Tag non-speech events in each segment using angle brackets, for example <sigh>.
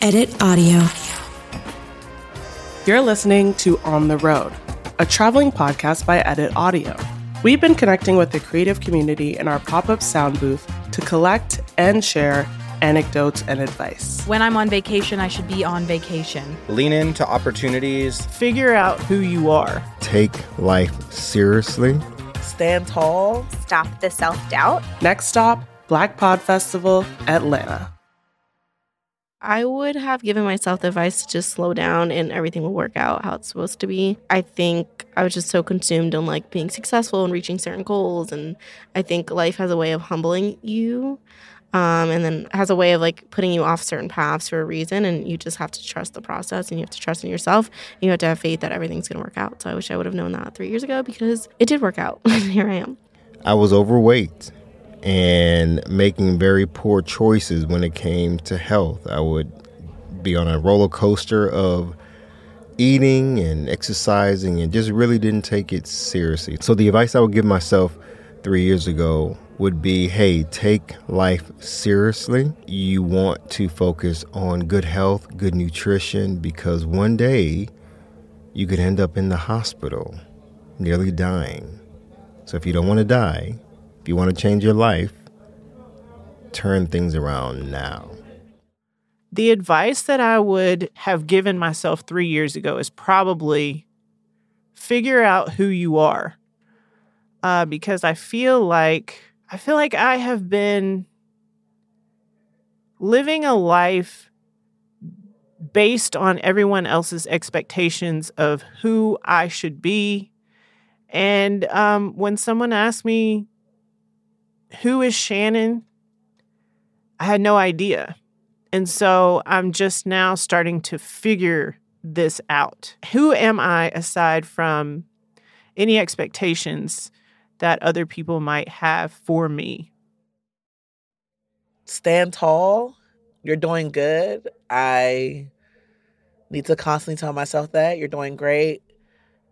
Edit Audio. You're listening to On the Road, a traveling podcast by Edit Audio. We've been connecting with the creative community in our pop up sound booth to collect and share anecdotes and advice. When I'm on vacation, I should be on vacation. Lean into opportunities. Figure out who you are. Take life seriously. Stand tall. Stop the self doubt. Next stop, Black Pod Festival, Atlanta. I would have given myself the advice to just slow down and everything will work out how it's supposed to be. I think I was just so consumed on like being successful and reaching certain goals. And I think life has a way of humbling you. Um, and then has a way of like putting you off certain paths for a reason. And you just have to trust the process and you have to trust in yourself. And you have to have faith that everything's going to work out. So I wish I would have known that three years ago because it did work out. <laughs> Here I am. I was overweight and making very poor choices when it came to health. I would be on a roller coaster of eating and exercising and just really didn't take it seriously. So, the advice I would give myself three years ago would be hey, take life seriously. You want to focus on good health, good nutrition, because one day you could end up in the hospital nearly dying. So, if you don't want to die, if you want to change your life, turn things around now. The advice that I would have given myself three years ago is probably figure out who you are. Uh, because I feel like I feel like I have been living a life based on everyone else's expectations of who I should be. And um, when someone asked me who is Shannon? I had no idea. And so I'm just now starting to figure this out. Who am I aside from any expectations that other people might have for me? Stand tall. You're doing good. I need to constantly tell myself that you're doing great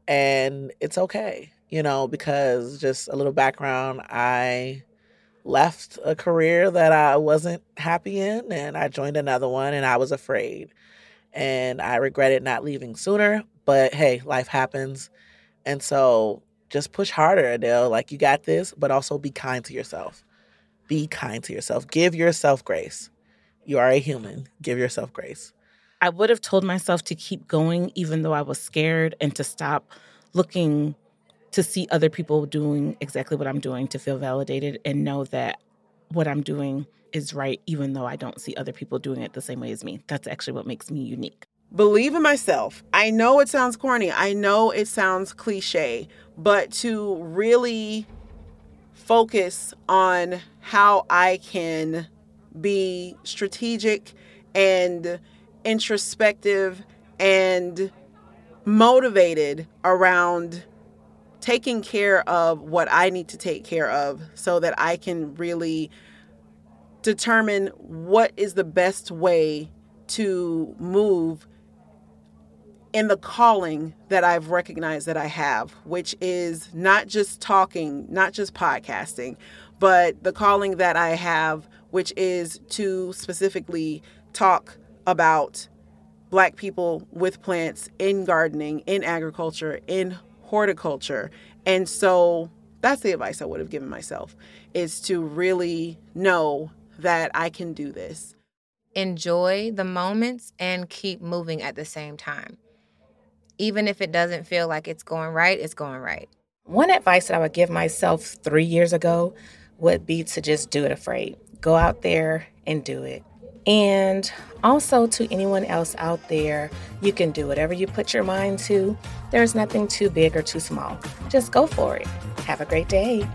and it's okay, you know, because just a little background, I left a career that I wasn't happy in and I joined another one and I was afraid. And I regretted not leaving sooner, but hey, life happens. And so just push harder, Adele. Like you got this, but also be kind to yourself. Be kind to yourself. Give yourself grace. You are a human. Give yourself grace. I would have told myself to keep going even though I was scared and to stop looking to see other people doing exactly what I'm doing to feel validated and know that what I'm doing is right, even though I don't see other people doing it the same way as me. That's actually what makes me unique. Believe in myself. I know it sounds corny, I know it sounds cliche, but to really focus on how I can be strategic and introspective and motivated around taking care of what I need to take care of so that I can really determine what is the best way to move in the calling that I've recognized that I have, which is not just talking, not just podcasting, but the calling that I have, which is to specifically talk about Black people with plants in gardening, in agriculture, in horticulture. And so that's the advice I would have given myself is to really know that I can do this. Enjoy the moments and keep moving at the same time. Even if it doesn't feel like it's going right, it's going right. One advice that I would give myself three years ago would be to just do it afraid. Go out there and do it. And also to anyone else out there, you can do whatever you put your mind to. There's nothing too big or too small. Just go for it. Have a great day.